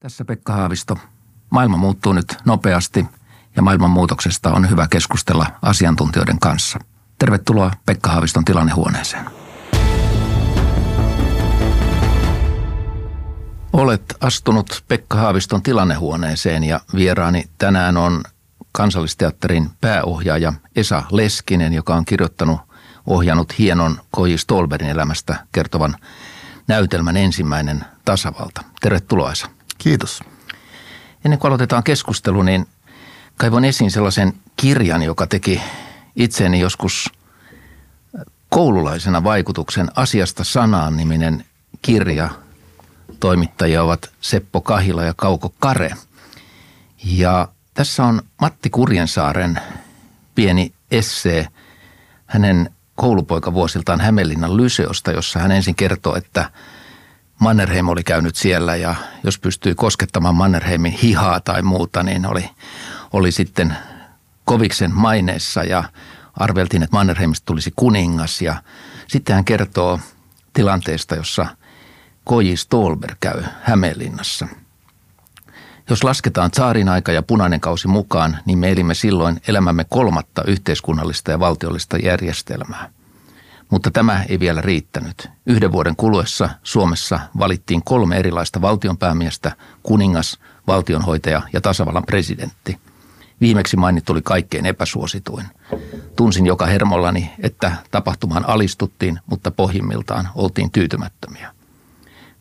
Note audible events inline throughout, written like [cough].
Tässä Pekka Haavisto. Maailma muuttuu nyt nopeasti ja maailman muutoksesta on hyvä keskustella asiantuntijoiden kanssa. Tervetuloa Pekka Haaviston tilannehuoneeseen. Olet astunut Pekka Haaviston tilannehuoneeseen ja vieraani tänään on kansallisteatterin pääohjaaja Esa Leskinen, joka on kirjoittanut, ohjannut hienon Koji Stolberin elämästä kertovan näytelmän ensimmäinen tasavalta. Tervetuloa Esa. Kiitos. Ennen kuin aloitetaan keskustelu, niin kaivon esiin sellaisen kirjan, joka teki itseeni joskus koululaisena vaikutuksen asiasta sanaan niminen kirja. Toimittajia ovat Seppo Kahila ja Kauko Kare. Ja tässä on Matti Kurjensaaren pieni essee hänen koulupoikavuosiltaan Hämeenlinnan Lyseosta, jossa hän ensin kertoo, että – Mannerheim oli käynyt siellä ja jos pystyi koskettamaan Mannerheimin hihaa tai muuta, niin oli, oli sitten koviksen maineessa ja arveltiin, että Mannerheimista tulisi kuningas. Ja sitten hän kertoo tilanteesta, jossa Koji Stolberg käy Hämeenlinnassa. Jos lasketaan saarin aika ja punainen kausi mukaan, niin me elimme silloin elämämme kolmatta yhteiskunnallista ja valtiollista järjestelmää – mutta tämä ei vielä riittänyt. Yhden vuoden kuluessa Suomessa valittiin kolme erilaista valtionpäämiestä, kuningas, valtionhoitaja ja tasavallan presidentti. Viimeksi mainittu oli kaikkein epäsuosituin. Tunsin joka hermollani, että tapahtumaan alistuttiin, mutta pohjimmiltaan oltiin tyytymättömiä.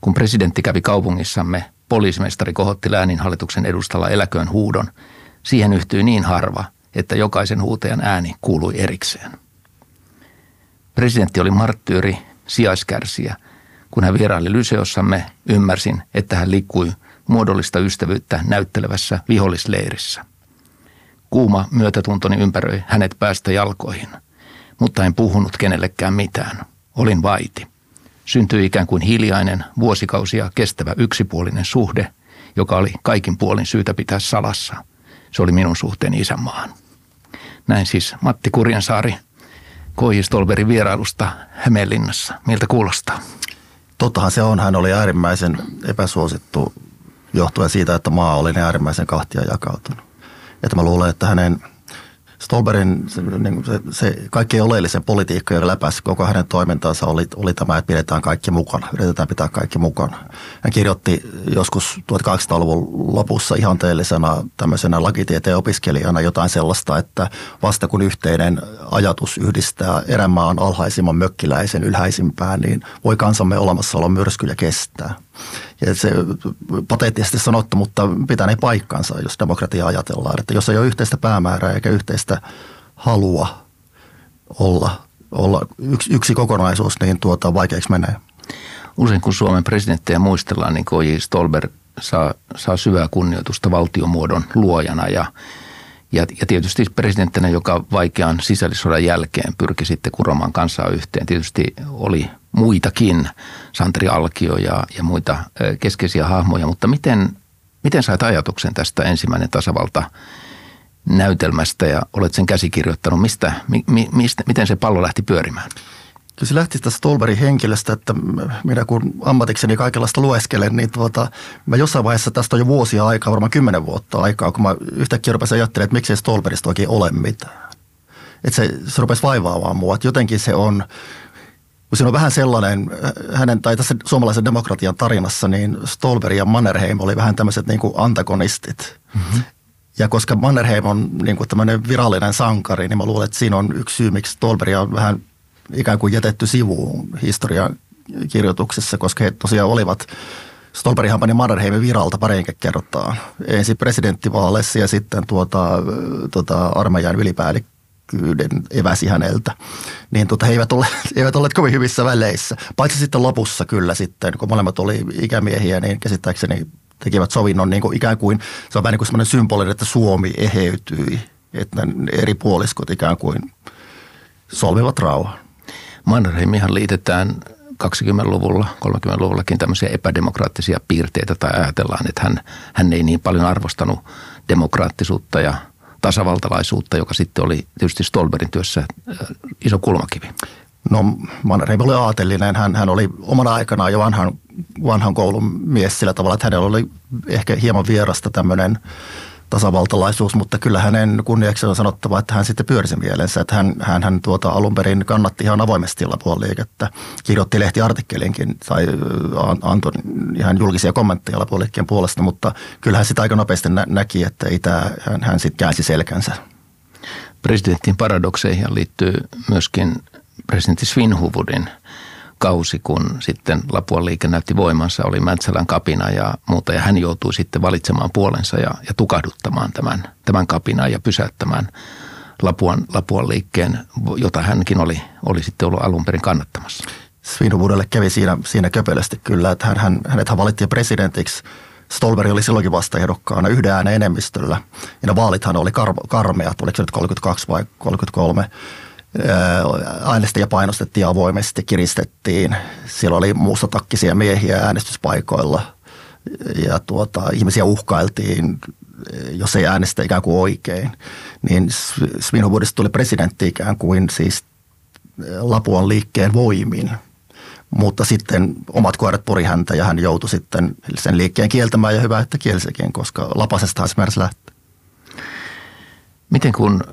Kun presidentti kävi kaupungissamme, poliisimestari kohotti lääninhallituksen edustalla eläköön huudon. Siihen yhtyi niin harva, että jokaisen huutajan ääni kuului erikseen. Presidentti oli marttyyri, sijaiskärsiä. Kun hän vieraili Lyseossamme, ymmärsin, että hän liikkui muodollista ystävyyttä näyttelevässä vihollisleirissä. Kuuma myötätuntoni ympäröi hänet päästä jalkoihin, mutta en puhunut kenellekään mitään. Olin vaiti. Syntyi ikään kuin hiljainen, vuosikausia kestävä yksipuolinen suhde, joka oli kaikin puolin syytä pitää salassa. Se oli minun suhteeni isänmaahan. Näin siis Matti Kurjansaari K.J. Stolberin vierailusta Hämeenlinnassa. Miltä kuulostaa? Tottahan se on. Hän oli äärimmäisen epäsuosittu johtuen siitä, että maa oli äärimmäisen kahtia jakautunut. Että mä luulen, että hänen – Stolberin se, niin se, se kaikkein oleellisen politiikka, joka läpäisi koko hänen toimintaansa, oli, oli tämä, että pidetään kaikki mukana, yritetään pitää kaikki mukana. Hän kirjoitti joskus 1800-luvun lopussa ihanteellisena tämmöisenä lakitieteen opiskelijana jotain sellaista, että vasta kun yhteinen ajatus yhdistää erämaan alhaisimman mökkiläisen ylhäisimpään, niin voi kansamme olemassaolo myrskyjä kestää. Ja se pateettisesti sanottu, mutta pitää ne paikkansa, jos demokratia ajatellaan. Että jos ei ole yhteistä päämäärää eikä yhteistä halua olla, olla yksi, yksi kokonaisuus, niin tuota, vaikeaksi menee. Usein kun Suomen presidenttejä muistellaan, niin K.J. Stolberg saa, saa syvää kunnioitusta valtiomuodon luojana ja ja, ja tietysti presidenttinä, joka vaikean sisällissodan jälkeen pyrki sitten kuromaan kansaa yhteen. Tietysti oli muitakin, Santeri Alkio ja, ja muita keskeisiä hahmoja, mutta miten, miten sait ajatuksen tästä ensimmäinen tasavalta näytelmästä ja olet sen käsikirjoittanut? Mistä, mi, mistä, miten se pallo lähti pyörimään? Kyllä se lähti tästä Stolberin henkilöstä, että minä kun ammatikseni kaikenlaista lueskelen, niin tuota, mä jossain vaiheessa tästä on jo vuosia aikaa, varmaan kymmenen vuotta aikaa, kun mä yhtäkkiä rupesin ajattelemaan, että miksei Stolberista oikein ole mitään. Että se, se rupesi vaivaamaan mua, että jotenkin se on, kun siinä on vähän sellainen, hänen, tai tässä suomalaisen demokratian tarinassa, niin Stolberg ja Mannerheim oli vähän tämmöiset niin antagonistit. Mm-hmm. Ja koska Mannerheim on niin kuin tämmöinen virallinen sankari, niin mä luulen, että siinä on yksi syy, miksi Stolberg on vähän ikään kuin jätetty sivuun historian kirjoituksessa, koska he tosiaan olivat Stolberghan pani Mannerheimin viralta parinkin kertaa. Ensin presidenttivaaleissa ja sitten tuota, tuota armeijan ylipäällikkyyden eväsi häneltä. Niin tuota, he eivät, ole, [laughs] eivät olleet kovin hyvissä väleissä. Paitsi sitten lopussa kyllä sitten, kun molemmat oli ikämiehiä, niin käsittääkseni tekivät sovinnon niin kuin ikään kuin, se on vähän niin kuin semmoinen symboli, että Suomi eheytyi. Että eri puoliskot ikään kuin solmivat rauhan. Mannerheimihan liitetään 20-luvulla, 30-luvullakin tämmöisiä epädemokraattisia piirteitä tai ajatellaan, että hän, hän ei niin paljon arvostanut demokraattisuutta ja tasavaltalaisuutta, joka sitten oli tietysti Stolberin työssä äh, iso kulmakivi. No Mannerheim oli aatellinen. Hän, hän oli omana aikanaan jo vanhan, vanhan koulun mies sillä tavalla, että hänellä oli ehkä hieman vierasta tämmöinen tasavaltalaisuus, mutta kyllä hänen kunniaksi on sanottava, että hän sitten pyörisi mielensä, että hän, hän, hän tuota alun perin kannatti ihan avoimesti Lapuoliikettä, kirjoitti lehtiartikkelinkin tai antoi ihan julkisia kommentteja Lapuoliikkeen puolesta, mutta kyllä hän sitten aika nopeasti nä- näki, että ei tämä, hän, hän sitten käänsi selkänsä. Presidentin paradokseihin liittyy myöskin presidentti Svinhuvudin kausi, kun sitten Lapuan liike näytti voimansa, oli Mäntsälän kapina ja muuta. Ja hän joutui sitten valitsemaan puolensa ja, ja tukahduttamaan tämän, tämän kapinan ja pysäyttämään Lapuan, Lapuan liikkeen, jota hänkin oli, oli sitten ollut alun perin kannattamassa. Svinhuvudelle kävi siinä, siinä köpelösti kyllä, että hän, hän, hänet valittiin presidentiksi. Stolberg oli silloinkin vastaehdokkaana yhden äänen enemmistöllä. Ja ne vaalithan oli kar- karmeat, oliko se nyt 32 vai 33 äänestäjiä painostettiin avoimesti, kiristettiin. Siellä oli mustatakkisia miehiä äänestyspaikoilla ja tuota, ihmisiä uhkailtiin, jos ei äänestä ikään kuin oikein. Niin Svinhuvudista tuli presidentti ikään kuin siis Lapuan liikkeen voimin. Mutta sitten omat koirat puri häntä ja hän joutui sitten sen liikkeen kieltämään ja hyvä, että kielsikin, koska Lapasestahan se lähtee. Miten kun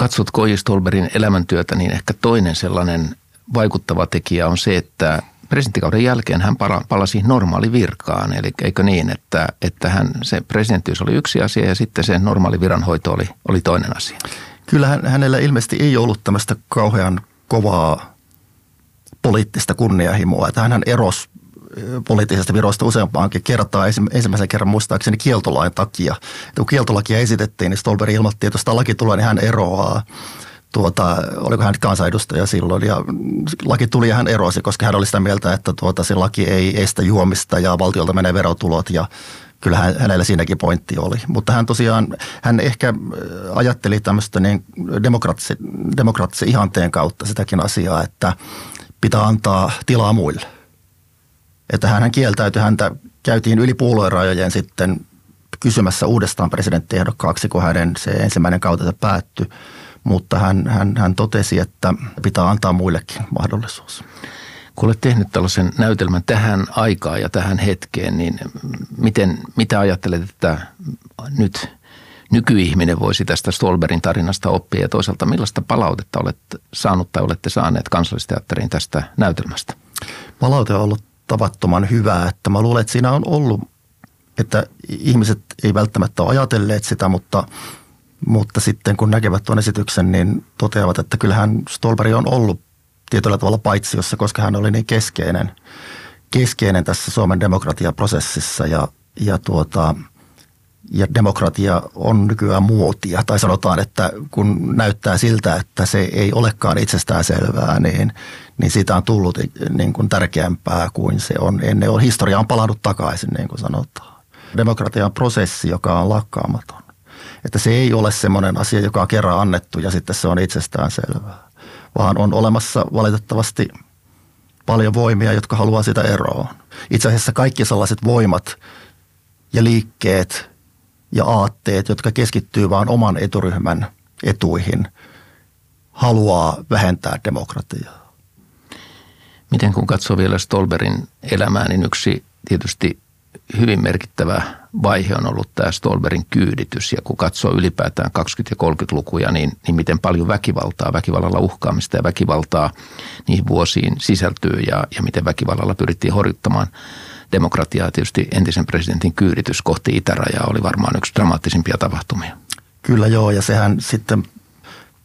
katsot Koji Stolberin elämäntyötä, niin ehkä toinen sellainen vaikuttava tekijä on se, että presidenttikauden jälkeen hän palasi normaali virkaan. Eli eikö niin, että, että hän, se presidenttiys oli yksi asia ja sitten se normaali viranhoito oli, oli toinen asia? Kyllä hänellä ilmeisesti ei ollut tämmöistä kauhean kovaa poliittista kunnianhimoa. Hän erosi poliittisesta virosta useampaankin kertaa, ensimmäisen kerran muistaakseni kieltolain takia. Kun kieltolakia esitettiin, niin Stolberg ilmoitti, että jos tämä laki tulee, niin hän eroaa. Tuota, oliko hän kansanedustaja silloin, ja laki tuli ja hän erosi, koska hän oli sitä mieltä, että tuota, se laki ei estä juomista ja valtiolta menee verotulot. Ja kyllä hänellä siinäkin pointti oli. Mutta hän tosiaan, hän ehkä äh, ajatteli tämmöistä niin demokraattisen, demokraattisen ihanteen kautta sitäkin asiaa, että pitää antaa tilaa muille – että hän kieltäytyi, häntä käytiin yli puoluerajojen sitten kysymässä uudestaan presidenttiehdokkaaksi, kun hänen se ensimmäinen kautensa päättyi. Mutta hän, hän, hän totesi, että pitää antaa muillekin mahdollisuus. Kun olet tehnyt tällaisen näytelmän tähän aikaan ja tähän hetkeen, niin miten, mitä ajattelet, että nyt nykyihminen voisi tästä Stolberin tarinasta oppia ja toisaalta millaista palautetta olet saanut tai olette saaneet kansallisteatteriin tästä näytelmästä? Palaute on ollut tavattoman hyvää, että mä luulen, että siinä on ollut, että ihmiset ei välttämättä ole ajatelleet sitä, mutta, mutta sitten kun näkevät tuon esityksen, niin toteavat, että kyllähän Stolberg on ollut tietyllä tavalla paitsiossa, koska hän oli niin keskeinen, keskeinen tässä Suomen demokratiaprosessissa ja, ja tuota, ja demokratia on nykyään muotia. Tai sanotaan, että kun näyttää siltä, että se ei olekaan itsestään selvää, niin, niin siitä on tullut niin kuin tärkeämpää kuin se on ennen. Historia on palannut takaisin, niin kuin sanotaan. Demokratia on prosessi, joka on lakkaamaton. Että se ei ole semmoinen asia, joka on kerran annettu ja sitten se on itsestään selvää. Vaan on olemassa valitettavasti paljon voimia, jotka haluaa sitä eroon. Itse asiassa kaikki sellaiset voimat ja liikkeet – ja aatteet, jotka keskittyy vain oman eturyhmän etuihin, haluaa vähentää demokratiaa. Miten kun katsoo vielä Stolberin elämää, niin yksi tietysti hyvin merkittävä vaihe on ollut tämä Stolberin kyyditys. Ja kun katsoo ylipäätään 20- ja 30-lukuja, niin, niin miten paljon väkivaltaa, väkivallalla uhkaamista ja väkivaltaa niihin vuosiin sisältyy ja, ja miten väkivallalla pyrittiin horjuttamaan – demokratiaa. Tietysti entisen presidentin kyyditys kohti itärajaa oli varmaan yksi dramaattisimpia tapahtumia. Kyllä joo, ja sehän sitten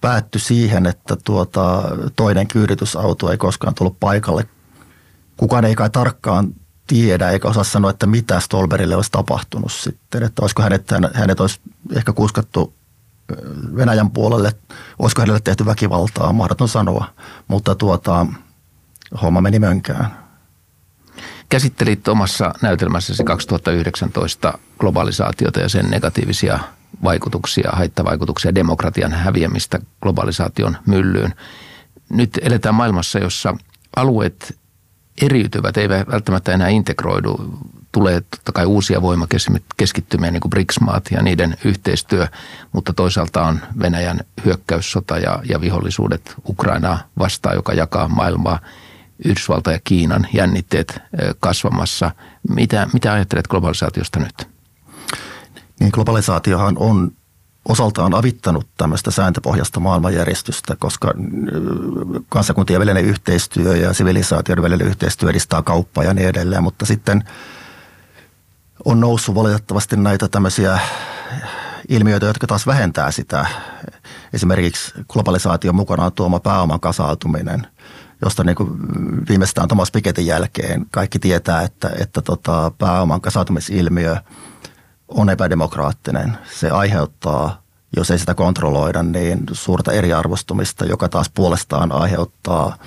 päättyi siihen, että tuota, toinen kyyditysauto ei koskaan tullut paikalle. Kukaan ei kai tarkkaan tiedä eikä osaa sanoa, että mitä Stolberille olisi tapahtunut sitten. Että olisiko hänet, hänet olisi ehkä kuskattu Venäjän puolelle, olisiko hänelle tehty väkivaltaa, mahdoton sanoa. Mutta tuota, homma meni mönkään. Käsittelit omassa näytelmässäsi 2019 globalisaatiota ja sen negatiivisia vaikutuksia, haittavaikutuksia, demokratian häviämistä globalisaation myllyyn. Nyt eletään maailmassa, jossa alueet eriytyvät, eivät välttämättä enää integroidu. Tulee totta kai uusia voimakeskittymiä, niin kuin BRICS-maat ja niiden yhteistyö, mutta toisaalta on Venäjän hyökkäyssota ja, ja vihollisuudet Ukrainaa vastaan, joka jakaa maailmaa. Yhdysvalta ja Kiinan jännitteet kasvamassa. Mitä, mitä ajattelet globalisaatiosta nyt? Niin globalisaatiohan on osaltaan avittanut tämmöistä sääntöpohjasta maailmanjärjestystä, koska kansakuntien välinen yhteistyö ja sivilisaatioiden välinen yhteistyö edistää kauppaa ja niin edelleen, mutta sitten on noussut valitettavasti näitä tämmöisiä ilmiöitä, jotka taas vähentää sitä. Esimerkiksi globalisaation mukanaan tuoma pääoman kasautuminen, josta niin kuin viimeistään Thomas Piketin jälkeen kaikki tietää, että, että tota pääoman kasautumisilmiö – on epädemokraattinen. Se aiheuttaa, jos ei sitä kontrolloida, niin suurta eriarvostumista, joka taas puolestaan aiheuttaa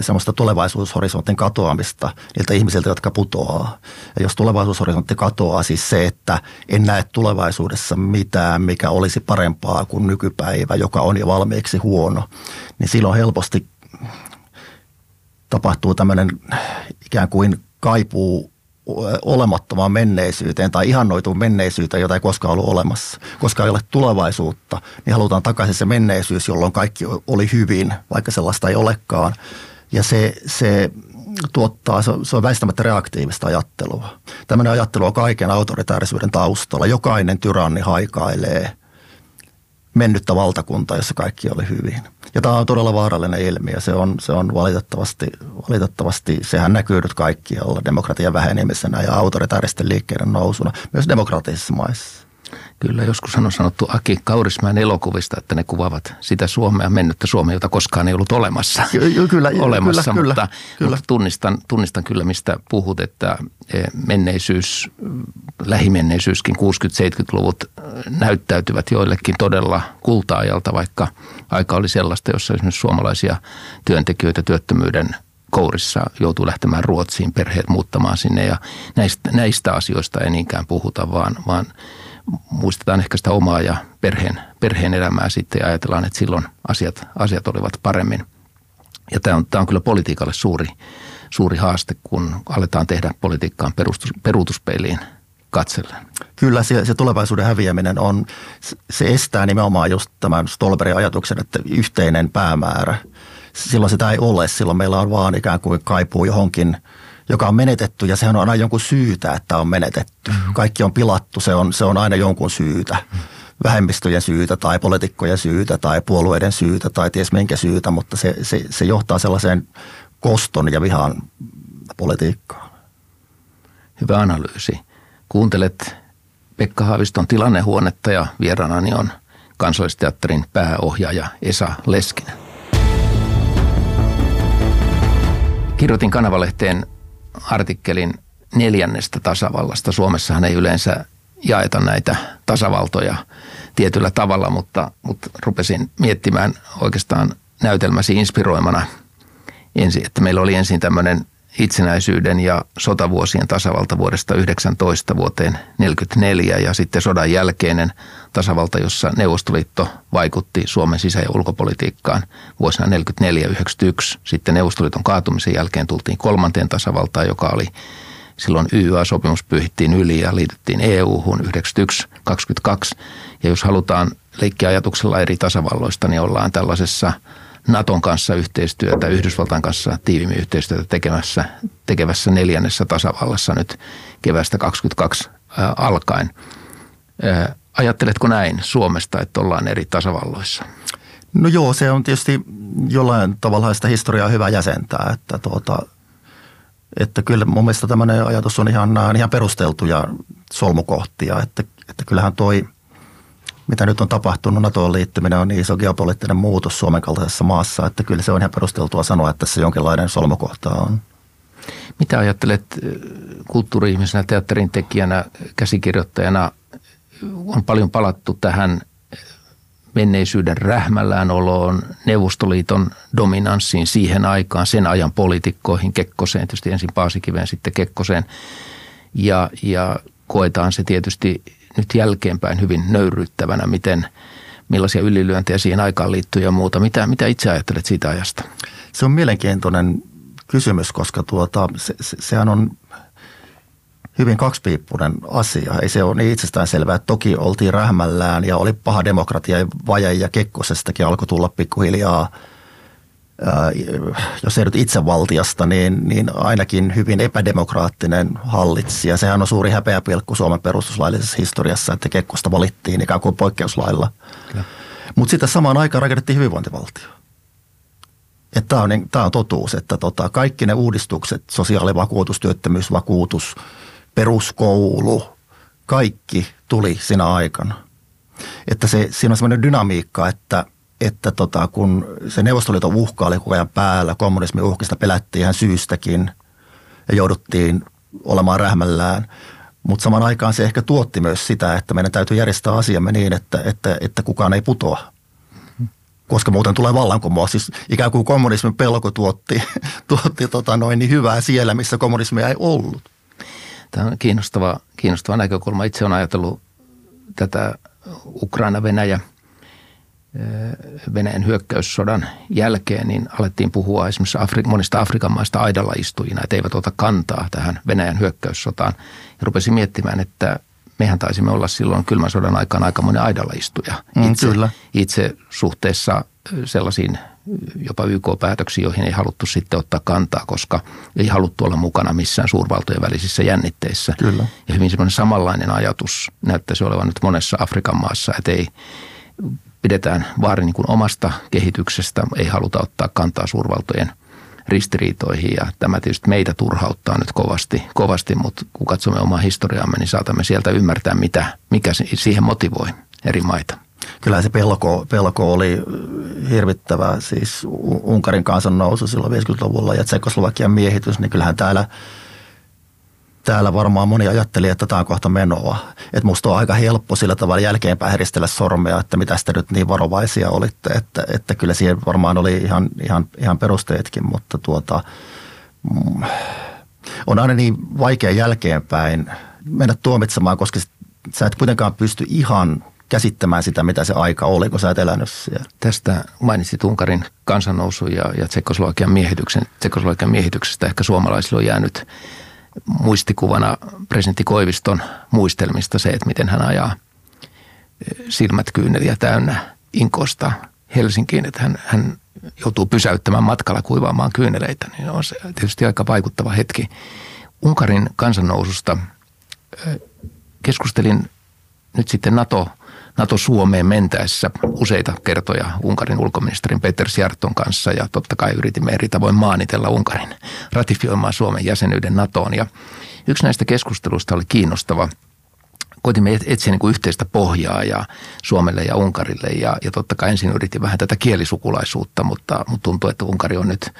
semmoista tulevaisuushorisontin katoamista niiltä ihmisiltä, jotka putoaa. Ja jos tulevaisuushorisontti katoaa, siis se, että en näe tulevaisuudessa mitään, mikä olisi parempaa kuin nykypäivä, joka on jo valmiiksi huono, niin silloin helposti tapahtuu tämmöinen ikään kuin kaipuu olemattomaan menneisyyteen tai ihannoituun menneisyyteen, jota ei koskaan ollut olemassa. Koska ei ole tulevaisuutta, niin halutaan takaisin se menneisyys, jolloin kaikki oli hyvin, vaikka sellaista ei olekaan. Ja se, se tuottaa, se on väistämättä reaktiivista ajattelua. Tämmöinen ajattelu on kaiken autoritaarisyyden taustalla. Jokainen tyranni haikailee – mennyttä valtakuntaa, jossa kaikki oli hyvin. Ja tämä on todella vaarallinen ilmiö. Se on, se on valitettavasti, valitettavasti, sehän näkyy nyt kaikkialla demokratian vähenemisenä ja autoritaaristen liikkeiden nousuna, myös demokraattisissa maissa. Kyllä, joskus on sanottu Aki Kaurismäen elokuvista, että ne kuvaavat sitä Suomea, mennyttä Suomea, jota koskaan ei ollut olemassa. Kyllä, kyllä, olemassa, kyllä, mutta, kyllä. mutta tunnistan, tunnistan kyllä, mistä puhut, että eh, menneisyys, lähimenneisyyskin 60-70-luvut eh, näyttäytyvät joillekin todella kulta-ajalta, vaikka aika oli sellaista, jossa esimerkiksi suomalaisia työntekijöitä työttömyyden kourissa joutuu lähtemään Ruotsiin, perheet muuttamaan sinne ja näistä, näistä asioista ei niinkään puhuta, vaan, vaan – muistetaan ehkä sitä omaa ja perheen, perheen elämää sitten ja ajatellaan, että silloin asiat, asiat olivat paremmin. Ja tämä on, tämä on kyllä politiikalle suuri, suuri haaste, kun aletaan tehdä politiikkaan perustus, peruutuspeiliin katsellen. Kyllä se, se tulevaisuuden häviäminen on, se estää nimenomaan just tämän Stolberin ajatuksen, että yhteinen päämäärä. Silloin sitä ei ole, silloin meillä on vaan ikään kuin kaipuu johonkin – joka on menetetty ja sehän on aina jonkun syytä, että on menetetty. Mm-hmm. Kaikki on pilattu, se on, se on aina jonkun syytä. Mm-hmm. Vähemmistöjen syytä tai poliitikkojen syytä tai puolueiden syytä tai ties minkä syytä, mutta se, se, se johtaa sellaiseen koston ja vihan politiikkaan. Hyvä analyysi. Kuuntelet Pekka Haaviston tilannehuonetta ja vieraanani on kansallisteatterin pääohjaaja Esa Leskinen. Kirjoitin kanavalehteen artikkelin neljännestä tasavallasta. Suomessahan ei yleensä jaeta näitä tasavaltoja tietyllä tavalla, mutta, mutta rupesin miettimään oikeastaan näytelmäsi inspiroimana ensin, että meillä oli ensin tämmöinen itsenäisyyden ja sotavuosien tasavalta vuodesta 19 vuoteen 1944 ja sitten sodan jälkeinen tasavalta, jossa Neuvostoliitto vaikutti Suomen sisä- ja ulkopolitiikkaan vuosina 1944-1991. Sitten Neuvostoliiton kaatumisen jälkeen tultiin kolmanteen tasavaltaan, joka oli silloin YYA-sopimus pyyhittiin yli ja liityttiin EU-hun 91-22. Ja jos halutaan leikkiä ajatuksella eri tasavalloista, niin ollaan tällaisessa – Naton kanssa yhteistyötä, Yhdysvaltain kanssa tiivimmin yhteistyötä tekemässä, tekevässä neljännessä tasavallassa nyt kevästä 22 alkaen. Ajatteletko näin Suomesta, että ollaan eri tasavalloissa? No joo, se on tietysti jollain tavalla sitä historiaa hyvä jäsentää, että, tuota, että kyllä mun mielestä tämmöinen ajatus on ihan, ihan perusteltuja solmukohtia, että, että kyllähän toi – mitä nyt on tapahtunut, NATOon liittyminen on niin iso geopoliittinen muutos Suomen kaltaisessa maassa, että kyllä se on ihan perusteltua sanoa, että se jonkinlainen solmukohta on. Mitä ajattelet kulttuuri-ihmisenä, teatterin tekijänä, käsikirjoittajana? On paljon palattu tähän menneisyyden rähmällään oloon, Neuvostoliiton dominanssiin siihen aikaan, sen ajan poliitikkoihin, Kekkoseen, tietysti ensin Paasikiveen, sitten Kekkoseen. Ja, ja koetaan se tietysti nyt jälkeenpäin hyvin nöyryttävänä, miten, millaisia ylilyöntejä siihen aikaan liittyy ja muuta. Mitä, mitä itse ajattelet siitä ajasta? Se on mielenkiintoinen kysymys, koska tuota, se, se, sehän on hyvin kaksipiippunen asia. Ei se ole niin itsestään selvää. Toki oltiin rähmällään ja oli paha demokratia ja vaje ja Kekkosestakin alkoi tulla pikkuhiljaa – jos ei nyt itsevaltiasta, niin, niin ainakin hyvin epädemokraattinen hallitsija. Sehän on suuri häpeäpilkku Suomen perustuslaillisessa historiassa, että Kekkosta valittiin ikään kuin poikkeuslailla. Mutta sitten samaan aikaan rakennettiin hyvinvointivaltio. Tämä on, niin, on totuus, että tota, kaikki ne uudistukset, sosiaalivakuutus, työttömyysvakuutus, peruskoulu, kaikki tuli siinä aikana. Että se, siinä on sellainen dynamiikka, että – että tota, kun se Neuvostoliiton uhka oli koko ajan päällä, kommunismin uhkista pelättiin ihan syystäkin ja jouduttiin olemaan rähmällään. Mutta saman aikaan se ehkä tuotti myös sitä, että meidän täytyy järjestää asiamme niin, että, että, että kukaan ei putoa. Koska muuten tulee vallankumous. Siis ikään kuin kommunismin pelko tuotti, [laughs] tuotti tota noin, niin hyvää siellä, missä kommunismia ei ollut. Tämä on kiinnostava, kiinnostava näkökulma. Itse olen ajatellut tätä Ukraina-Venäjä – Venäjän hyökkäyssodan jälkeen, niin alettiin puhua esimerkiksi Afri- monista Afrikan maista aidalla istujina, että eivät ota kantaa tähän Venäjän hyökkäyssotaan. Ja rupesin miettimään, että mehän taisimme olla silloin kylmän sodan aikana aika monen aidalla istuja. Mm, itse, kyllä. itse suhteessa sellaisiin jopa YK-päätöksiin, joihin ei haluttu sitten ottaa kantaa, koska ei haluttu olla mukana missään suurvaltojen välisissä jännitteissä. Kyllä. Ja hyvin semmoinen samanlainen ajatus näyttäisi olevan nyt monessa Afrikan maassa, että ei pidetään vaari niin kuin omasta kehityksestä, ei haluta ottaa kantaa suurvaltojen ristiriitoihin ja tämä tietysti meitä turhauttaa nyt kovasti, kovasti mutta kun katsomme omaa historiaamme, niin saatamme sieltä ymmärtää, mitä, mikä siihen motivoi eri maita. Kyllä se pelko, pelko oli hirvittävä, siis Unkarin kansan nousu silloin 50-luvulla ja Tsekoslovakian miehitys, niin kyllähän täällä – täällä varmaan moni ajatteli, että tämä on kohta menoa. Että musta on aika helppo sillä tavalla jälkeenpäin heristellä sormea, että mitä sitä nyt niin varovaisia olitte, että, että kyllä siihen varmaan oli ihan, ihan, ihan perusteetkin, mutta tuota, mm, on aina niin vaikea jälkeenpäin mennä tuomitsemaan, koska sä et kuitenkaan pysty ihan käsittämään sitä, mitä se aika oli, kun sä et elänyt siellä. Tästä mainitsit Unkarin kansannousu ja, ja Tsekoslovakian miehityksen. Tsekoslovakian miehityksestä ehkä suomalaisille on jäänyt muistikuvana presidentti Koiviston muistelmista se, että miten hän ajaa eh, silmät kyyneliä täynnä Inkosta Helsinkiin, että hän, hän joutuu pysäyttämään matkalla kuivaamaan kyyneleitä, niin on se tietysti aika vaikuttava hetki. Unkarin kansannoususta eh, keskustelin nyt sitten NATO NATO-Suomeen mentäessä useita kertoja Unkarin ulkoministerin Peter Sjarton kanssa ja totta kai yritimme eri tavoin maanitella Unkarin ratifioimaan Suomen jäsenyyden NATOon. Ja yksi näistä keskusteluista oli kiinnostava. Koitimme etsiä niin kuin yhteistä pohjaa ja Suomelle ja Unkarille ja, ja totta kai ensin yritin vähän tätä kielisukulaisuutta, mutta, mutta tuntuu, että Unkari on nyt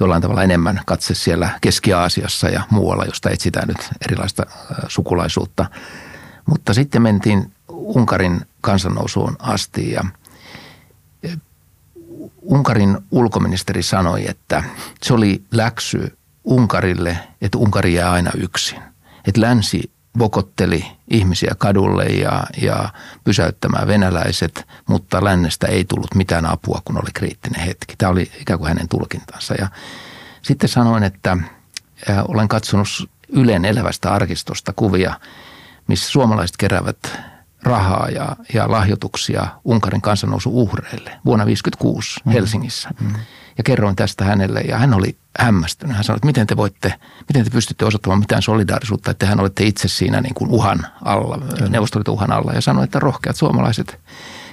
jollain tavalla enemmän katse siellä Keski-Aasiassa ja muualla, josta etsitään nyt erilaista sukulaisuutta. Mutta sitten mentiin Unkarin kansannousuun asti ja Unkarin ulkoministeri sanoi, että se oli läksy Unkarille, että Unkari jää aina yksin. Että länsi vokotteli ihmisiä kadulle ja, ja pysäyttämään venäläiset, mutta lännestä ei tullut mitään apua, kun oli kriittinen hetki. Tämä oli ikään kuin hänen tulkintansa. Ja sitten sanoin, että olen katsonut Ylen elävästä arkistosta kuvia, missä suomalaiset keräävät rahaa ja, ja lahjoituksia Unkarin kansannousu uhreille vuonna 1956 mm. Helsingissä. Mm. Ja kerroin tästä hänelle ja hän oli hämmästynyt. Hän sanoi, että miten te voitte, miten te pystytte osoittamaan mitään solidaarisuutta, että hän olette itse siinä niin kuin uhan alla, neuvostoliiton uhan alla. Ja sanoi, että rohkeat suomalaiset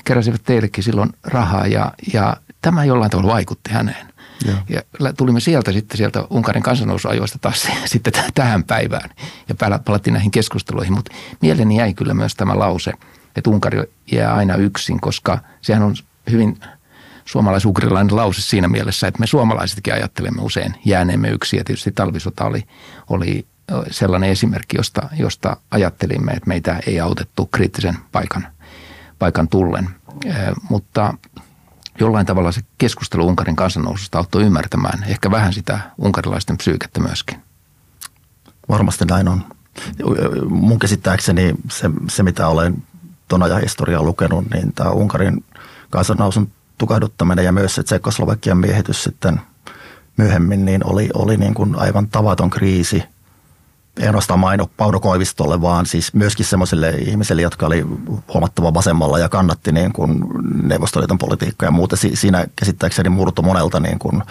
keräsivät teillekin silloin rahaa ja, ja tämä jollain tavalla vaikutti häneen. Ja. ja tulimme sieltä sitten sieltä Unkarin kansannousuajoista taas [laughs] sitten tähän päivään ja palattiin näihin keskusteluihin. Mutta mieleeni jäi kyllä myös tämä lause, että Unkari jää aina yksin, koska sehän on hyvin suomalais-ukrilainen lause siinä mielessä, että me suomalaisetkin ajattelemme usein jääneemme yksin. Ja tietysti talvisota oli, oli sellainen esimerkki, josta, josta ajattelimme, että meitä ei autettu kriittisen paikan, paikan tullen. Eh, mutta jollain tavalla se keskustelu Unkarin kansannoususta auttoi ymmärtämään ehkä vähän sitä unkarilaisten psyykettä myöskin. Varmasti näin on. Mun käsittääkseni se, se mitä olen tuon ajan historiaa lukenut, niin tämä Unkarin kansannousun tukahduttaminen ja myös se Tsekoslovakian miehitys sitten myöhemmin, niin oli, oli niin kuin aivan tavaton kriisi. Ei ainoastaan Maino Pauno Koivistolle, vaan siis myöskin semmoisille ihmisille, jotka oli huomattava vasemmalla ja kannatti niin kuin Neuvostoliiton politiikkaa ja muuta. Siinä käsittääkseni murtu monelta niin kuin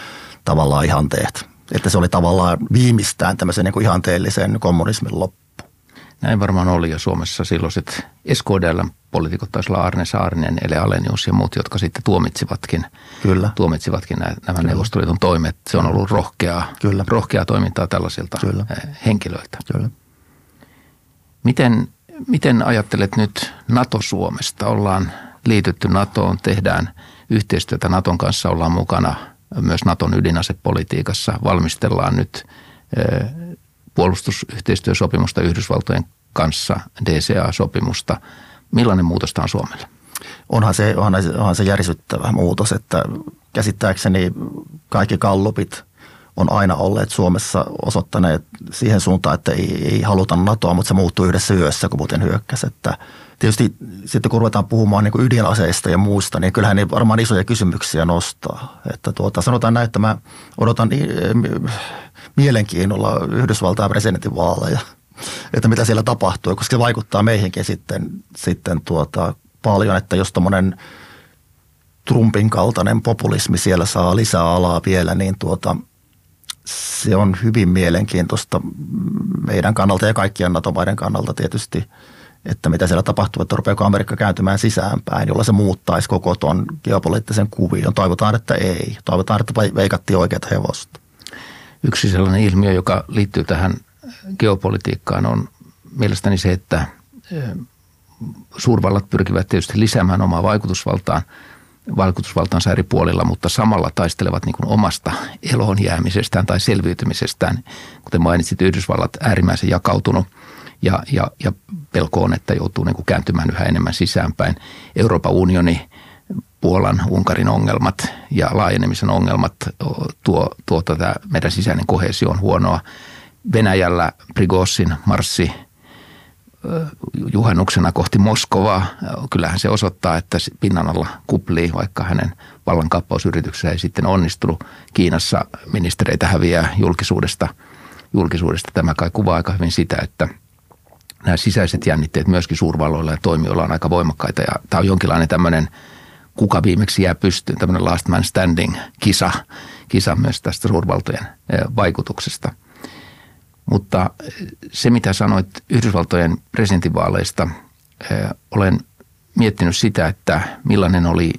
tavallaan ihanteet. Että se oli tavallaan viimeistään tämmöisen niin kuin ihanteellisen kommunismin loppu. Näin varmaan oli jo Suomessa silloiset SKDL poliitikot taisi olla Arne Saarinen, Ele Alenius ja muut, jotka sitten tuomitsivatkin, Kyllä. tuomitsivatkin nämä, nämä Kyllä. Neuvostoliiton toimet. Se on ollut rohkeaa, Kyllä. rohkeaa toimintaa tällaisilta Kyllä. Eh, henkilöiltä. Kyllä. Miten, miten ajattelet nyt NATO-Suomesta? Ollaan liitytty NATOon, tehdään yhteistyötä NATOn kanssa, ollaan mukana myös NATOn ydinasepolitiikassa, valmistellaan nyt eh, puolustusyhteistyösopimusta Yhdysvaltojen kanssa, DCA-sopimusta. Millainen muutos tämä on Suomelle? Onhan se, onhan, onhan se järisyttävä muutos, että käsittääkseni kaikki kallupit on aina olleet Suomessa osoittaneet siihen suuntaan, että ei, ei haluta NATOa, mutta se muuttuu yhdessä yössä, kun muuten hyökkäsi. Että tietysti sitten kun ruvetaan puhumaan niin ydinaseista ja muusta, niin kyllähän ne varmaan isoja kysymyksiä nostaa. Että tuota, sanotaan näin, että mä odotan mielenkiinnolla Yhdysvaltain presidentinvaaleja, että mitä siellä tapahtuu, koska se vaikuttaa meihinkin sitten, sitten tuota, paljon, että jos tuommoinen Trumpin kaltainen populismi siellä saa lisää alaa vielä, niin tuota, se on hyvin mielenkiintoista meidän kannalta ja kaikkien NATO-maiden kannalta tietysti, että mitä siellä tapahtuu, että rupeako Amerikka kääntymään sisäänpäin, jolla se muuttaisi koko tuon geopoliittisen kuvion. Toivotaan, että ei. Toivotaan, että veikattiin oikeat hevosta. Yksi sellainen ilmiö, joka liittyy tähän geopolitiikkaan on mielestäni se, että suurvallat pyrkivät tietysti lisäämään omaa vaikutusvaltaan, vaikutusvaltaansa eri puolilla, mutta samalla taistelevat niin omasta eloon jäämisestään tai selviytymisestään. Kuten mainitsit, Yhdysvallat äärimmäisen jakautunut ja, ja, ja pelko on, että joutuu niin kääntymään yhä enemmän sisäänpäin. Euroopan unioni Puolan, Unkarin ongelmat ja laajenemisen ongelmat tuo, tuo tätä meidän sisäinen kohesio on huonoa. Venäjällä Prigossin marssi juhannuksena kohti Moskovaa. Kyllähän se osoittaa, että pinnan alla kuplii, vaikka hänen vallankaappausyrityksensä ei sitten onnistunut. Kiinassa ministereitä häviää julkisuudesta. julkisuudesta. Tämä kai kuvaa aika hyvin sitä, että nämä sisäiset jännitteet myöskin suurvalloilla ja toimijoilla on aika voimakkaita. Ja tämä on jonkinlainen tämmöinen – kuka viimeksi jää pystyyn, tämmöinen last man standing kisa, kisa myös tästä suurvaltojen vaikutuksesta. Mutta se, mitä sanoit Yhdysvaltojen presidentinvaaleista, olen miettinyt sitä, että millainen oli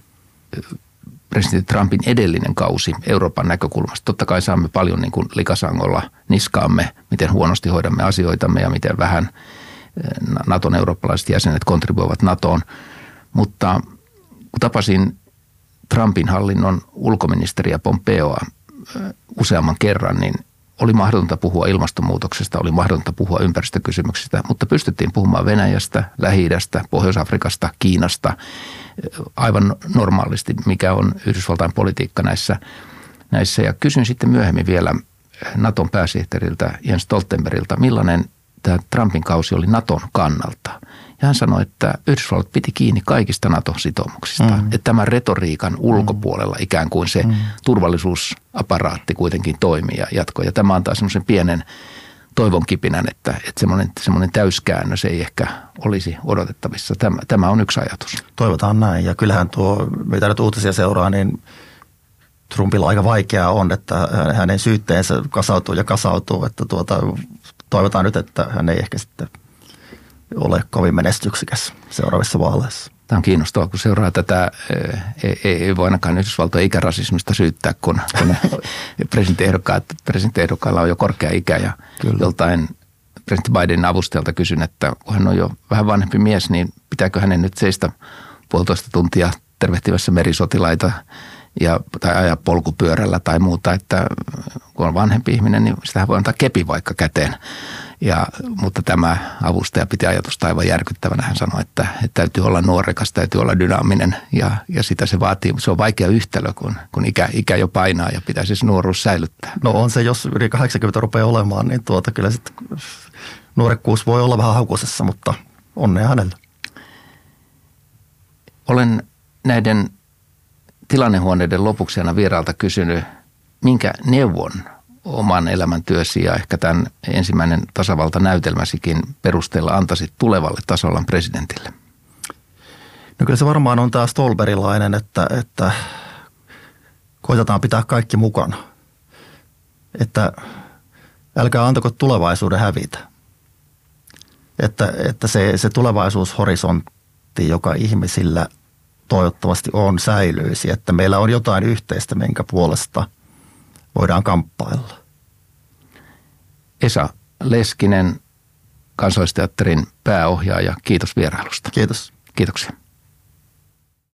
presidentti Trumpin edellinen kausi Euroopan näkökulmasta. Totta kai saamme paljon niin kuin likasangolla niskaamme, miten huonosti hoidamme asioitamme ja miten vähän Naton eurooppalaiset jäsenet kontribuoivat NATOon. Mutta kun tapasin Trumpin hallinnon ulkoministeriä Pompeoa useamman kerran, niin oli mahdotonta puhua ilmastonmuutoksesta, oli mahdotonta puhua ympäristökysymyksistä, mutta pystyttiin puhumaan Venäjästä, Lähi-idästä, Pohjois-Afrikasta, Kiinasta aivan normaalisti, mikä on Yhdysvaltain politiikka näissä. näissä. Ja kysyn sitten myöhemmin vielä Naton pääsihteeriltä Jens Stoltenbergilta, millainen tämä Trumpin kausi oli Naton kannalta – ja hän sanoi, että Yhdysvallat piti kiinni kaikista NATO-sitoumuksista. Mm. Että tämän retoriikan ulkopuolella ikään kuin se mm. turvallisuusaparaatti kuitenkin toimii ja jatkoi. Ja tämä antaa semmoisen pienen toivon kipinän, että, että semmoinen, semmoinen täyskäännös ei ehkä olisi odotettavissa. Tämä, tämä on yksi ajatus. Toivotaan näin. Ja kyllähän tuo, mitä nyt uutisia seuraa, niin Trumpilla aika vaikeaa on, että hänen syytteensä kasautuu ja kasautuu. Että tuota, toivotaan nyt, että hän ei ehkä sitten – ole kovin menestyksikäs seuraavissa vaaleissa. Tämä on kiinnostavaa, kun seuraa tätä, ei, ei, ei voi ainakaan Yhdysvaltojen ikärasismista syyttää, kun, kun [laughs] presidenttiehdokkailla on jo korkea ikä ja Kyllä. joltain presidentti Bidenin avustajalta kysyn, että kun hän on jo vähän vanhempi mies, niin pitääkö hänen nyt seistä puolitoista tuntia tervehtivässä merisotilaita ja, tai ajaa polkupyörällä tai muuta, että kun on vanhempi ihminen, niin sitä voi antaa kepi vaikka käteen. Ja, mutta tämä avustaja piti ajatusta aivan järkyttävänä. Hän sanoi, että, että täytyy olla nuorekas, täytyy olla dynaaminen ja, ja sitä se vaatii. Se on vaikea yhtälö, kun, kun ikä, ikä jo painaa ja pitäisi siis nuoruus säilyttää. No on se, jos yli 80 rupeaa olemaan, niin tuota kyllä sitten nuorekkuus voi olla vähän hakusessa, mutta onnea hänelle. Olen näiden tilannehuoneiden lopuksi aina vieraalta kysynyt minkä neuvon oman elämäntyösi ja ehkä tämän ensimmäinen tasavalta-näytelmäsikin perusteella antaisit tulevalle tasolla presidentille? No kyllä se varmaan on tämä Stolberilainen, että, että koitetaan pitää kaikki mukana. Että älkää antako tulevaisuuden hävitä. Että, että se, se tulevaisuushorisontti, joka ihmisillä toivottavasti on, säilyisi. Että meillä on jotain yhteistä, minkä puolesta voidaan kamppailla. Esa Leskinen, kansallisteatterin pääohjaaja, kiitos vierailusta. Kiitos. Kiitoksia.